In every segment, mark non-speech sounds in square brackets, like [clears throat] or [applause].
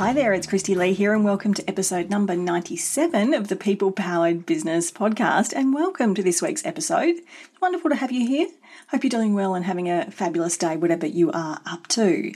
Hi there, it's Christy Lee here, and welcome to episode number 97 of the People Powered Business Podcast. And welcome to this week's episode. Wonderful to have you here. Hope you're doing well and having a fabulous day, whatever you are up to.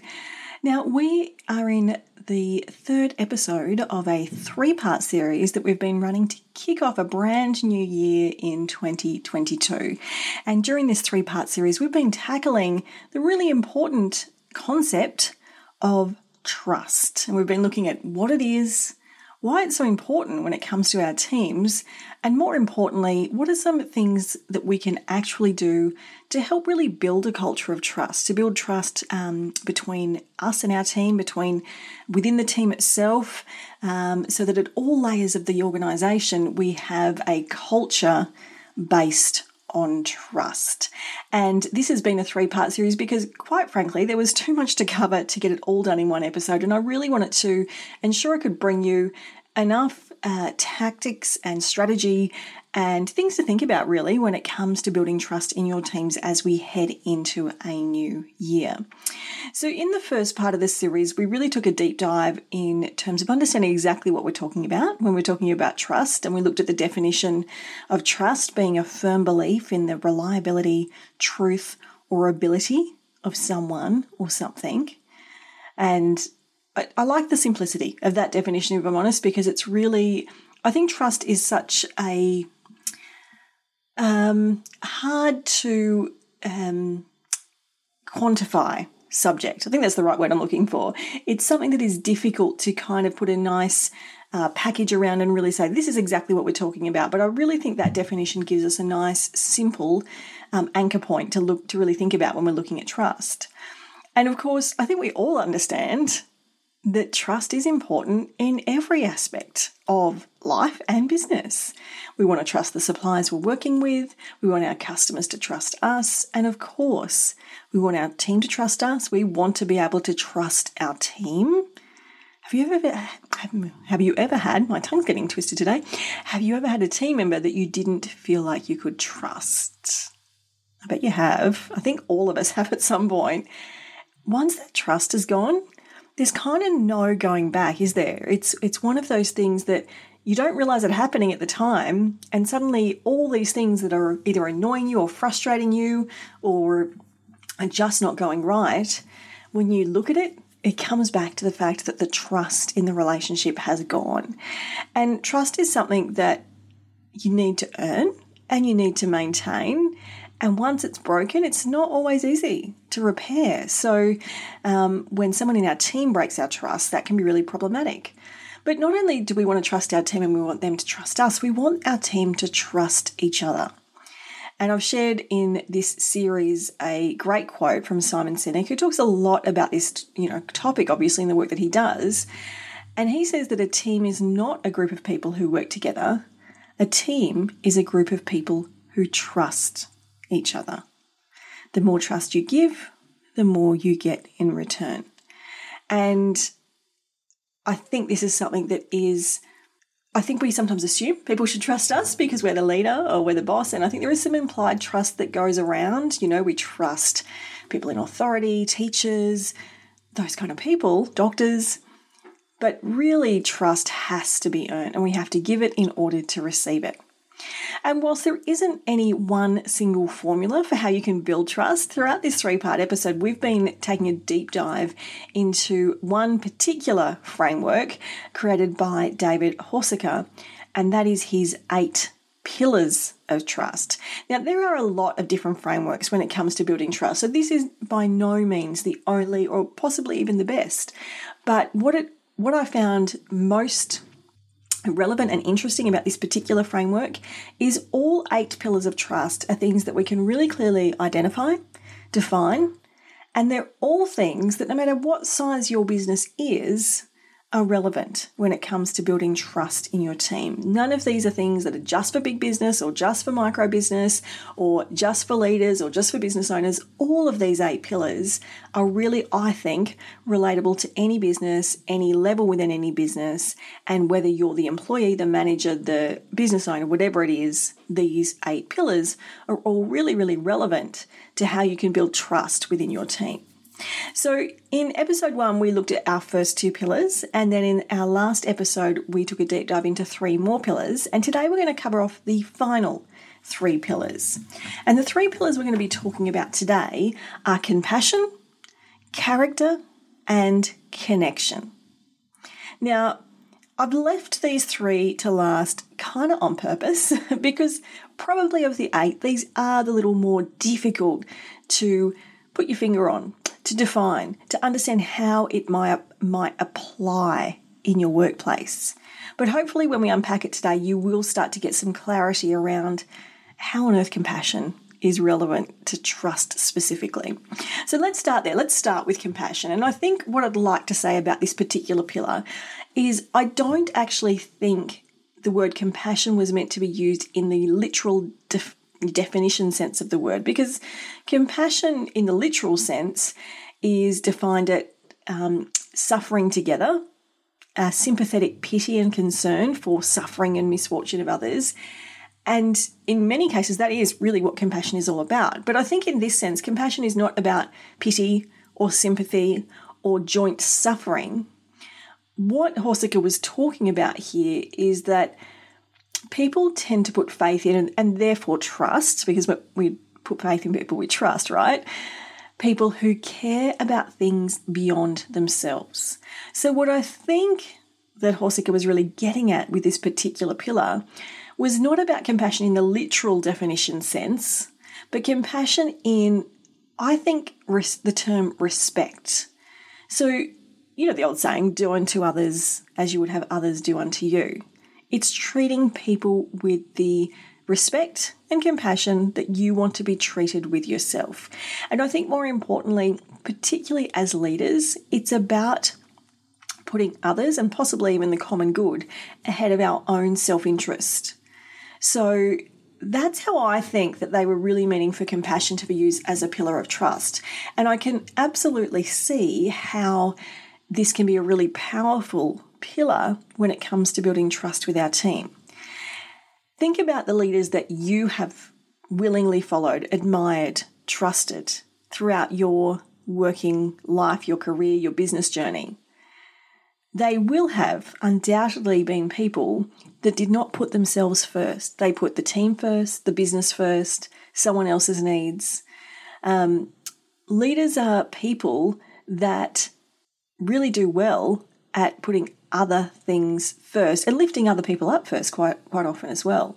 Now, we are in the third episode of a three part series that we've been running to kick off a brand new year in 2022. And during this three part series, we've been tackling the really important concept of trust. And we've been looking at what it is, why it's so important when it comes to our teams, and more importantly, what are some things that we can actually do to help really build a culture of trust, to build trust um, between us and our team, between within the team itself, um, so that at all layers of the organization we have a culture based on trust. And this has been a three part series because, quite frankly, there was too much to cover to get it all done in one episode. And I really wanted to ensure I could bring you enough uh, tactics and strategy and things to think about really when it comes to building trust in your teams as we head into a new year. So, in the first part of this series, we really took a deep dive in terms of understanding exactly what we're talking about when we're talking about trust, and we looked at the definition of trust being a firm belief in the reliability, truth, or ability of someone or something. And I, I like the simplicity of that definition, if I'm honest, because it's really, I think trust is such a um, hard to um, quantify subject. I think that's the right word I'm looking for. It's something that is difficult to kind of put a nice uh, package around and really say, this is exactly what we're talking about. But I really think that definition gives us a nice, simple um, anchor point to look to really think about when we're looking at trust. And of course, I think we all understand that trust is important in every aspect of life and business. We want to trust the suppliers we're working with, we want our customers to trust us, and of course, we want our team to trust us. We want to be able to trust our team. Have you ever have you ever had my tongue's getting twisted today? Have you ever had a team member that you didn't feel like you could trust? I bet you have. I think all of us have at some point. Once that trust is gone, there's kind of no going back, is there? It's it's one of those things that you don't realize it happening at the time, and suddenly all these things that are either annoying you or frustrating you or are just not going right, when you look at it, it comes back to the fact that the trust in the relationship has gone. And trust is something that you need to earn and you need to maintain. And once it's broken, it's not always easy to repair. So, um, when someone in our team breaks our trust, that can be really problematic. But not only do we want to trust our team and we want them to trust us, we want our team to trust each other. And I've shared in this series a great quote from Simon Sinek, who talks a lot about this, you know, topic, obviously, in the work that he does. And he says that a team is not a group of people who work together. A team is a group of people who trust each other. The more trust you give, the more you get in return. And I think this is something that is, I think we sometimes assume people should trust us because we're the leader or we're the boss. And I think there is some implied trust that goes around. You know, we trust people in authority, teachers, those kind of people, doctors. But really, trust has to be earned and we have to give it in order to receive it. And whilst there isn't any one single formula for how you can build trust, throughout this three part episode, we've been taking a deep dive into one particular framework created by David Horsager, and that is his eight pillars of trust. Now, there are a lot of different frameworks when it comes to building trust, so this is by no means the only or possibly even the best. But what it what I found most relevant and interesting about this particular framework is all eight pillars of trust are things that we can really clearly identify, define, And they're all things that no matter what size your business is, are relevant when it comes to building trust in your team. None of these are things that are just for big business or just for micro business or just for leaders or just for business owners. All of these eight pillars are really, I think, relatable to any business, any level within any business, and whether you're the employee, the manager, the business owner, whatever it is, these eight pillars are all really, really relevant to how you can build trust within your team. So, in episode one, we looked at our first two pillars, and then in our last episode, we took a deep dive into three more pillars. And today, we're going to cover off the final three pillars. And the three pillars we're going to be talking about today are compassion, character, and connection. Now, I've left these three to last kind of on purpose [laughs] because probably of the eight, these are the little more difficult to put your finger on to define, to understand how it might, might apply in your workplace. But hopefully, when we unpack it today, you will start to get some clarity around how on earth compassion is relevant to trust specifically. So let's start there. Let's start with compassion. And I think what I'd like to say about this particular pillar is I don't actually think the word compassion was meant to be used in the literal definition sense of the word because compassion, in the literal sense, is defined at um, suffering together, a sympathetic pity and concern for suffering and misfortune of others. And in many cases, that is really what compassion is all about. But I think in this sense, compassion is not about pity or sympathy or joint suffering. What Horsager was talking about here is that people tend to put faith in and, and therefore trust, because we put faith in people we trust, right? People who care about things beyond themselves. So, what I think that Horsager was really getting at with this particular pillar was not about compassion in the literal definition sense, but compassion in, I think, res- the term respect. So, you know the old saying, do unto others as you would have others do unto you. It's treating people with the respect and compassion that you want to be treated with yourself. And I think more importantly, particularly as leaders, it's about putting others and possibly even the common good ahead of our own self interest. So that's how I think that they were really meaning for compassion to be used as a pillar of trust. And I can absolutely see how this can be a really powerful pillar when it comes to building trust with our team. Think about the leaders that you have willingly followed, admired, trusted throughout your working life, your career, your business journey. They will have undoubtedly been people that did not put themselves first. They put the team first, the business first, someone else's needs. Um, leaders are people that really do well at putting other things first and lifting other people up first quite quite often as well.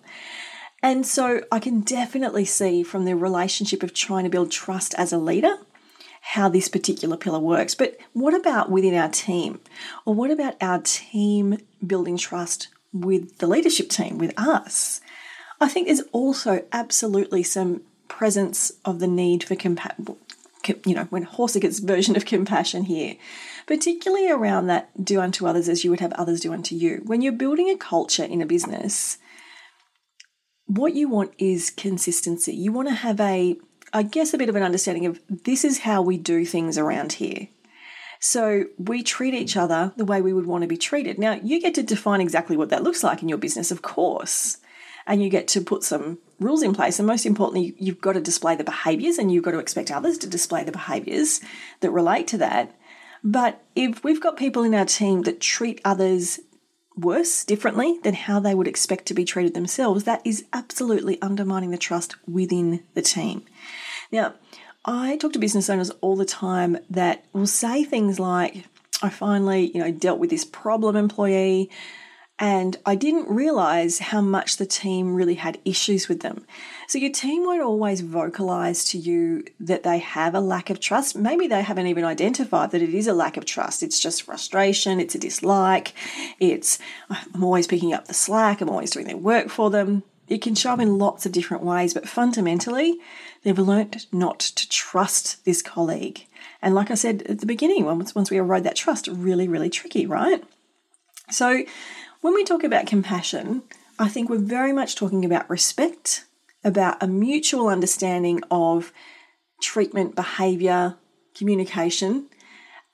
And so I can definitely see from the relationship of trying to build trust as a leader how this particular pillar works. But what about within our team? Or what about our team building trust with the leadership team, with us? I think there's also absolutely some presence of the need for compassion. You know, when Horsager's version of compassion here, particularly around that do unto others as you would have others do unto you. When you're building a culture in a business, what you want is consistency. You want to have a, I guess, a bit of an understanding of this is how we do things around here. So we treat each other the way we would want to be treated. Now, you get to define exactly what that looks like in your business, of course, and you get to put some rules in place. And most importantly, you've got to display the behaviors and you've got to expect others to display the behaviors that relate to that. But if we've got people in our team that treat others worse, differently than how they would expect to be treated themselves, that is absolutely undermining the trust within the team. Now, I talk to business owners all the time that will say things like, I finally, you know, dealt with this problem employee and I didn't realize how much the team really had issues with them. So, your team won't always vocalize to you that they have a lack of trust. Maybe they haven't even identified that it is a lack of trust. It's just frustration, it's a dislike, it's I'm always picking up the slack, I'm always doing their work for them. It can show up in lots of different ways, but fundamentally, they've learnt not to trust this colleague. And like I said at the beginning, once, once we erode that trust, really, really tricky, right? So when we talk about compassion, I think we're very much talking about respect, about a mutual understanding of treatment, behavior, communication.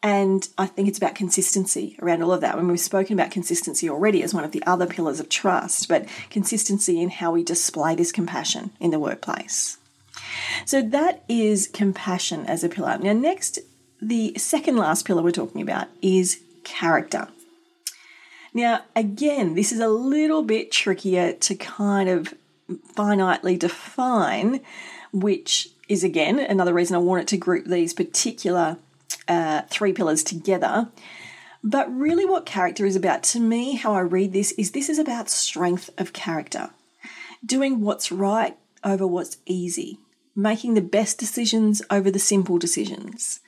And I think it's about consistency around all of that. When we've spoken about consistency already as one of the other pillars of trust, but consistency in how we display this compassion in the workplace. So that is compassion as a pillar. Now, next, the second last pillar we're talking about is character. Now, again, this is a little bit trickier to kind of finitely define, which is again another reason I wanted to group these particular uh, three pillars together. But really, what character is about to me, how I read this, is this is about strength of character, doing what's right over what's easy, making the best decisions over the simple decisions.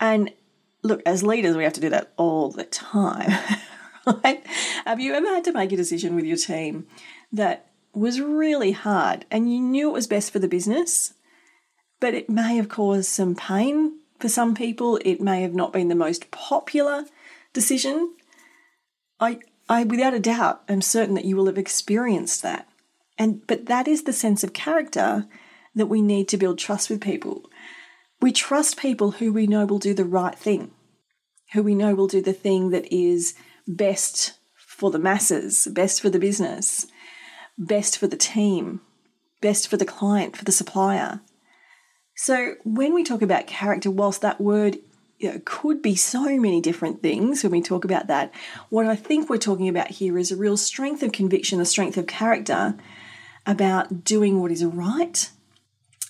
And look, as leaders, we have to do that all the time. [laughs] right? [laughs] Have you ever had to make a decision with your team that was really hard and you knew it was best for the business, but it may have caused some pain for some people? It may have not been the most popular decision. I, I without a doubt, am certain that you will have experienced that. And but that is the sense of character that we need to build trust with people. We trust people who we know will do the right thing, who we know will do the thing that is best for the masses, best for the business, best for the team, best for the client, for the supplier. So when we talk about character, whilst that word you know, could be so many different things when we talk about that, what I think we're talking about here is a real strength of conviction, a strength of character about doing what is right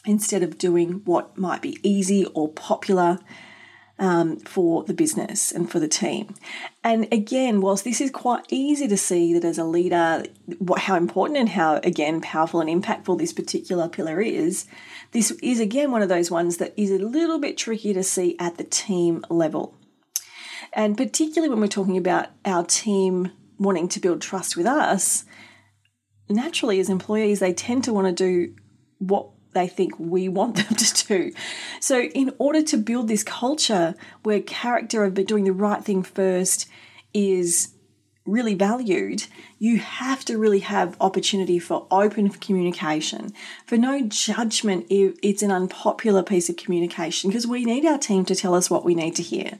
instead of doing what might be easy or popular um, for the business and for the team. And again, whilst this is quite easy to see that as a leader, what, how important and how, again, powerful and impactful this particular pillar is, this is again one of those ones that is a little bit tricky to see at the team level. And particularly when we're talking about our team wanting to build trust with us, naturally, as employees, they tend to want to do what they think we want them [laughs] to do. So, in order to build this culture where character of doing the right thing first is really valued, you have to really have opportunity for open communication, for no judgment if it's an unpopular piece of communication, because we need our team to tell us what we need to hear.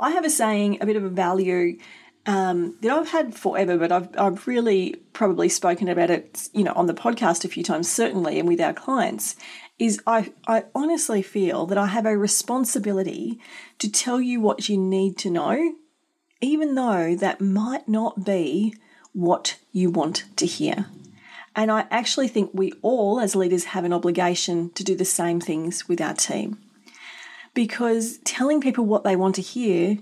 I have a saying, a bit of a value um, that I've had forever, but I've, I've really probably spoken about it, you know, on the podcast a few times, certainly, and with our clients, is I, I honestly feel that I have a responsibility to tell you what you need to know, even though that might not be what you want to hear. And I actually think we all, as leaders, have an obligation to do the same things with our team. Because telling people what they want to hear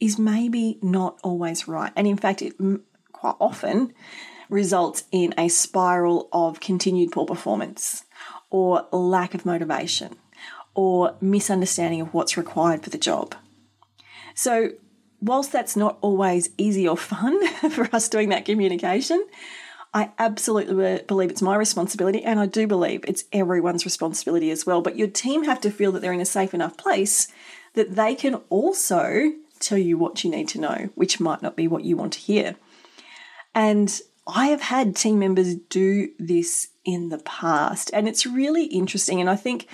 is maybe not always right. And in fact, it quite often results in a spiral of continued poor performance or lack of motivation or misunderstanding of what's required for the job. So, whilst that's not always easy or fun [laughs] for us doing that communication, I absolutely believe it's my responsibility, and I do believe it's everyone's responsibility as well. But your team have to feel that they're in a safe enough place that they can also tell you what you need to know, which might not be what you want to hear. And I have had team members do this in the past, and it's really interesting. And I think,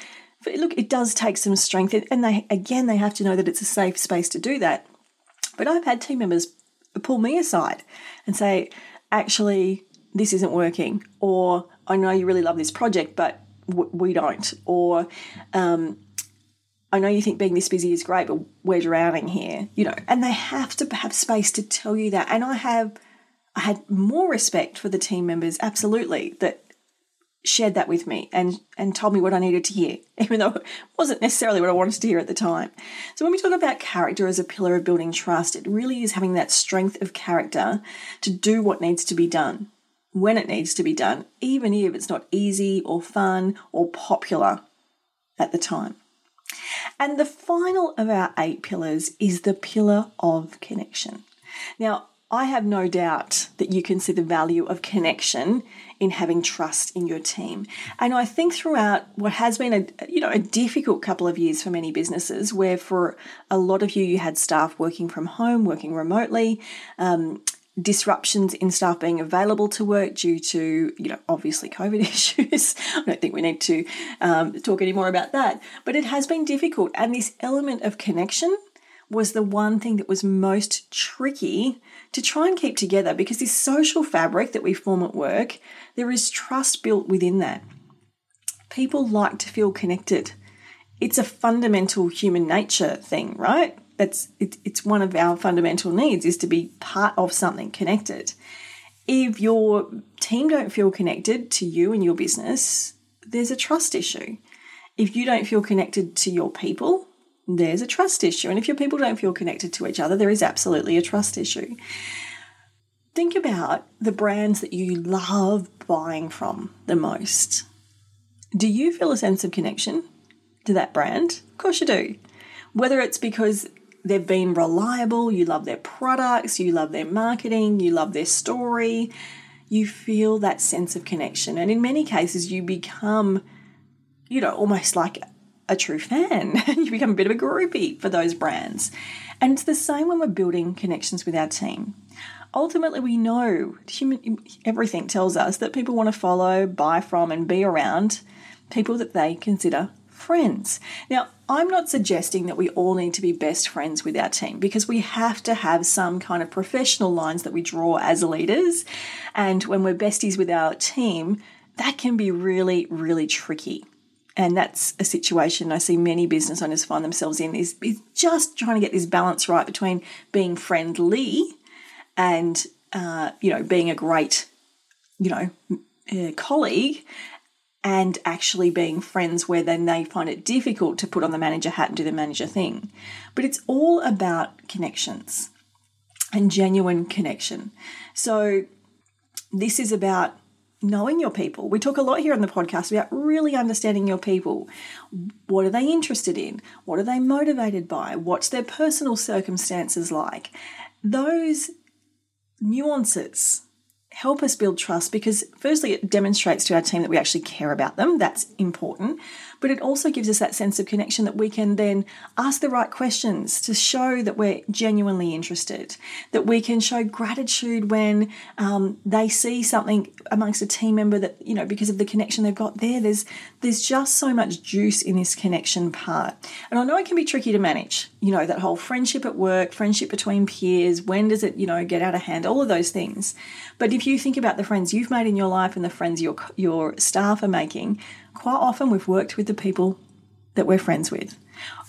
look, it does take some strength, and they again they have to know that it's a safe space to do that. But I've had team members pull me aside and say, actually, this isn't working, or I know you really love this project, but we don't, or um, I know you think being this busy is great, but we're drowning here, you know, and they have to have space to tell you that. And I have, I had more respect for the team members, absolutely, that shared that with me and and told me what I needed to hear, [laughs] even though it wasn't necessarily what I wanted to hear at the time. So when we talk about character as a pillar of building trust, it really is having that strength of character to do what needs to be done when it needs to be done, even if it's not easy or fun or popular at the time. And the final of our eight pillars is the pillar of connection. Now, I have no doubt that you can see the value of connection in having trust in your team. And I think throughout what has been a you know a difficult couple of years for many businesses, where for a lot of you you had staff working from home, working remotely, um, disruptions in staff being available to work due to, you know, obviously COVID [laughs] issues. I don't think we need to um, talk any more about that. But it has been difficult. And this element of connection was the one thing that was most tricky to try and keep together because this social fabric that we form at work, there is trust built within that. People like to feel connected. It's a fundamental human nature thing, right? That's it, it's one of our fundamental needs is to be part of something connected. If your team don't feel connected to you and your business, there's a trust issue. If you don't feel connected to your people, there's a trust issue. And if your people don't feel connected to each other, there is absolutely a trust issue. Think about the brands that you love buying from the most. Do you feel a sense of connection to that brand? Of course you do. Whether it's because they've been reliable, you love their products, you love their marketing, you love their story, you feel that sense of connection. And in many cases, you become, you know, almost like a true fan. [laughs] you become a bit of a groupie for those brands. And it's the same when we're building connections with our team. Ultimately, we know human, everything tells us that people want to follow, buy from, and be around people that they consider friends. Now, I'm not suggesting that we all need to be best friends with our team because we have to have some kind of professional lines that we draw as leaders. And when we're besties with our team, that can be really, really tricky. And that's a situation I see many business owners find themselves in is, is just trying to get this balance right between being friendly and, uh, you know, being a great, you know, uh, colleague and actually being friends where then they find it difficult to put on the manager hat and do the manager thing. But it's all about connections and genuine connection. So this is about knowing your people. We talk a lot here on the podcast about really understanding your people. What are they interested in? What are they motivated by? What's their personal circumstances like? Those nuances help us build trust because, firstly, it demonstrates to our team that we actually care about them. That's important. But it also gives us that sense of connection that we can then ask the right questions to show that we're genuinely interested, that we can show gratitude when um, they see something amongst a team member that, you know, because of the connection they've got there. There's, there's just so much juice in this connection part. And I know it can be tricky to manage, you know, that whole friendship at work, friendship between peers, when does it, you know, get out of hand, all of those things. But if you think about the friends you've made in your life and the friends your your staff are making, quite often we've worked with the people that we're friends with.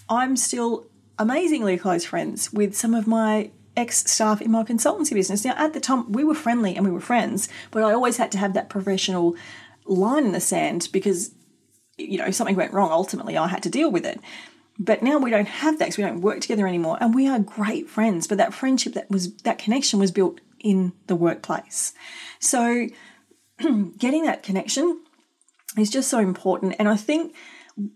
I'm still amazingly close friends with some of my ex staff in my consultancy business. Now, at the time, we were friendly and we were friends, but I always had to have that professional line in the sand because, you know, if something went wrong, ultimately I had to deal with it. But now we don't have that because we don't work together anymore, and we are great friends. But that friendship, that was that connection, was built in the workplace. So, [clears throat] getting that connection is just so important. And I think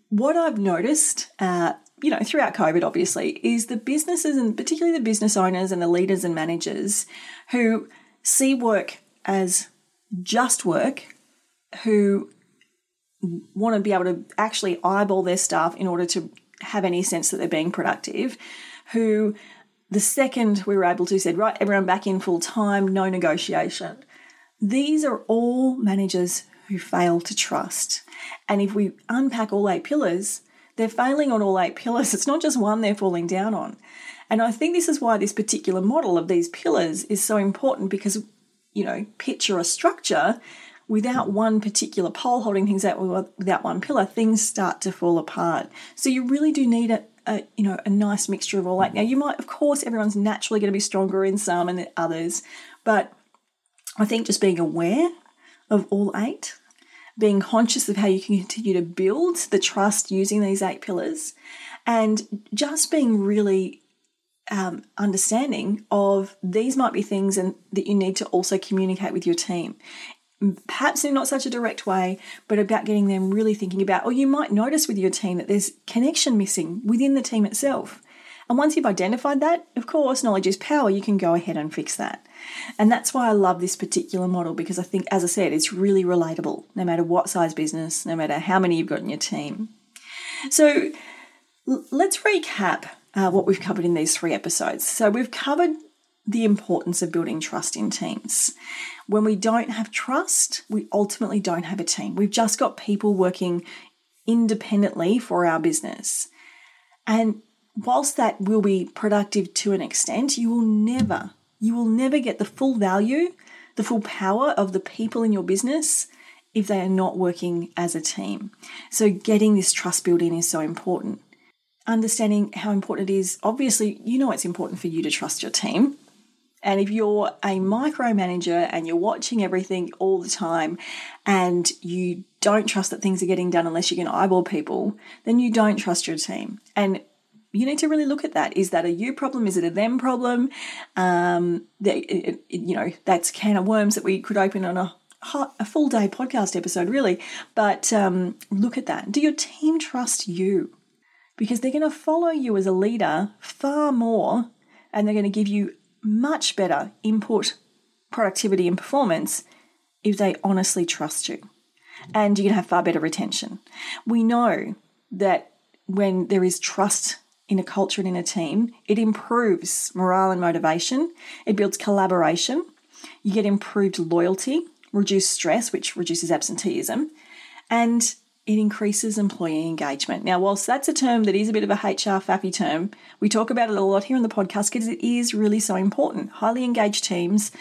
what I've noticed, uh, you know, throughout COVID, obviously, is the businesses and particularly the business owners and the leaders and managers who see work as just work, who want to be able to actually eyeball their staff in order to have any sense that they're being productive, who the second we were able to said, right, everyone back in full time, no negotiation. These are all managers who fail to trust. And if we unpack all eight pillars, they're failing on all eight pillars. It's not just one they're falling down on. And I think this is why this particular model of these pillars is so important because, you know, picture a structure without one particular pole holding things out without one pillar, things start to fall apart. So you really do need a, a, you know a nice mixture of all eight. Now you might, of course, everyone's naturally going to be stronger in some and others, but I think just being aware of all eight, being conscious of how you can continue to build the trust using these eight pillars, and just being really um, understanding of these might be things and that you need to also communicate with your team perhaps in not such a direct way, but about getting them really thinking about, or you might notice with your team that there's connection missing within the team itself. And once you've identified that, of course, knowledge is power, you can go ahead and fix that. And that's why I love this particular model because I think, as I said, it's really relatable no matter what size business, no matter how many you've got in your team. So let's recap uh, what we've covered in these three episodes. So we've covered the importance of building trust in teams. When we don't have trust, we ultimately don't have a team. We've just got people working independently for our business. And whilst that will be productive to an extent, you will never, you will never get the full value, the full power of the people in your business if they are not working as a team. So, getting this trust building is so important. Understanding how important it is, obviously, you know it's important for you to trust your team. And if you're a micromanager and you're watching everything all the time and you don't trust that things are getting done unless you can eyeball people, then you don't trust your team. And you need to really look at that. Is that a you problem? Is it a them problem? Um, that, it, it, you know, that's can of worms that we could open on a a full day podcast episode, really. But um, look at that. Do your team trust you? Because they're going to follow you as a leader far more and they're going to give you much better input, productivity, and performance if they honestly trust you. And you can have far better retention. We know that when there is trust in a culture and in a team, it improves morale and motivation, it builds collaboration, you get improved loyalty, reduced stress, which reduces absenteeism, and it increases employee engagement. Now, whilst that's a term that is a bit of a HR faffy term, we talk about it a lot here in the podcast because it is really so important. Highly engaged teams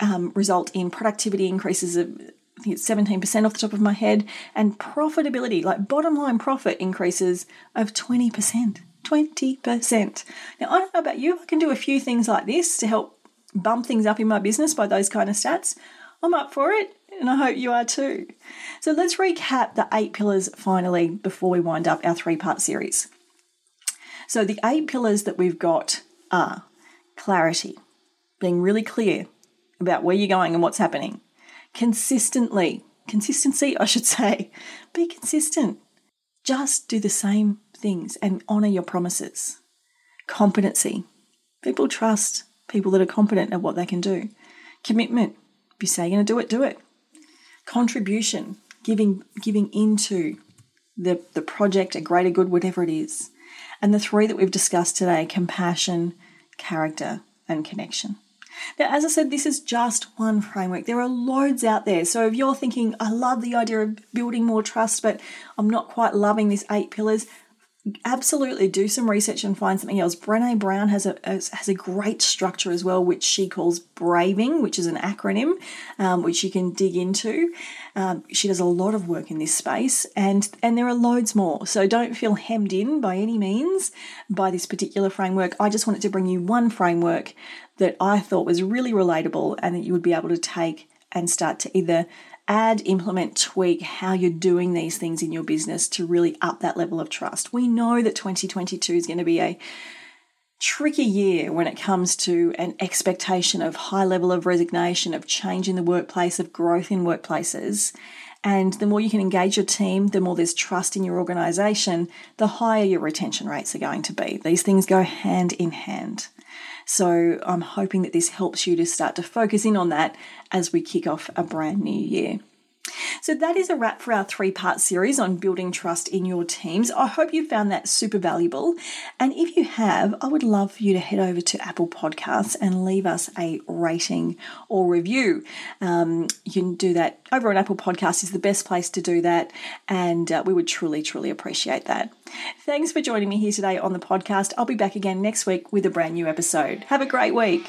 um, result in productivity increases of I think it's 17% off the top of my head, and profitability, like bottom line profit increases of 20%. 20%. Now, I don't know about you, I can do a few things like this to help bump things up in my business by those kind of stats. I'm up for it and I hope you are too. So let's recap the eight pillars finally before we wind up our three part series. So the eight pillars that we've got are clarity, being really clear about where you're going and what's happening, consistently, consistency, [laughs] I should say, be consistent. Just do the same things and honor your promises. Competency, people trust people that are competent at what they can do. Commitment, if you say you're going to do it, do it contribution, giving giving into the, the project, a greater good, whatever it is. And the three that we've discussed today compassion, character, and connection. Now, as I said, this is just one framework. There are loads out there. So if you're thinking, I love the idea of building more trust, but I'm not quite loving these eight pillars, absolutely do some research and find something else. Brene Brown has a has a great structure as well, which she calls Braving, which is an acronym, um, which you can dig into. Um, she does a lot of work in this space, and and there are loads more. So don't feel hemmed in by any means by this particular framework. I just wanted to bring you one framework that I thought was really relatable and that you would be able to take and start to either add, implement, tweak how you're doing these things in your business to really up that level of trust. We know that 2022 is going to be a tricky year when it comes to an expectation of high level of resignation, of change in the workplace, of growth in workplaces. And the more you can engage your team, the more there's trust in your organization, the higher your retention rates are going to be. These things go hand in hand. So I'm hoping that this helps you to start to focus in on that as we kick off a brand new year. So that is a wrap for our three part series on building trust in your teams. I hope you found that super valuable. And if you have, I would love for you to head over to Apple Podcasts and leave us a rating or review. Um, you can do that over on Apple Podcasts, is the best place to do that. And uh, we would truly, truly appreciate that. Thanks for joining me here today on the podcast. I'll be back again next week with a brand new episode. Have a great week.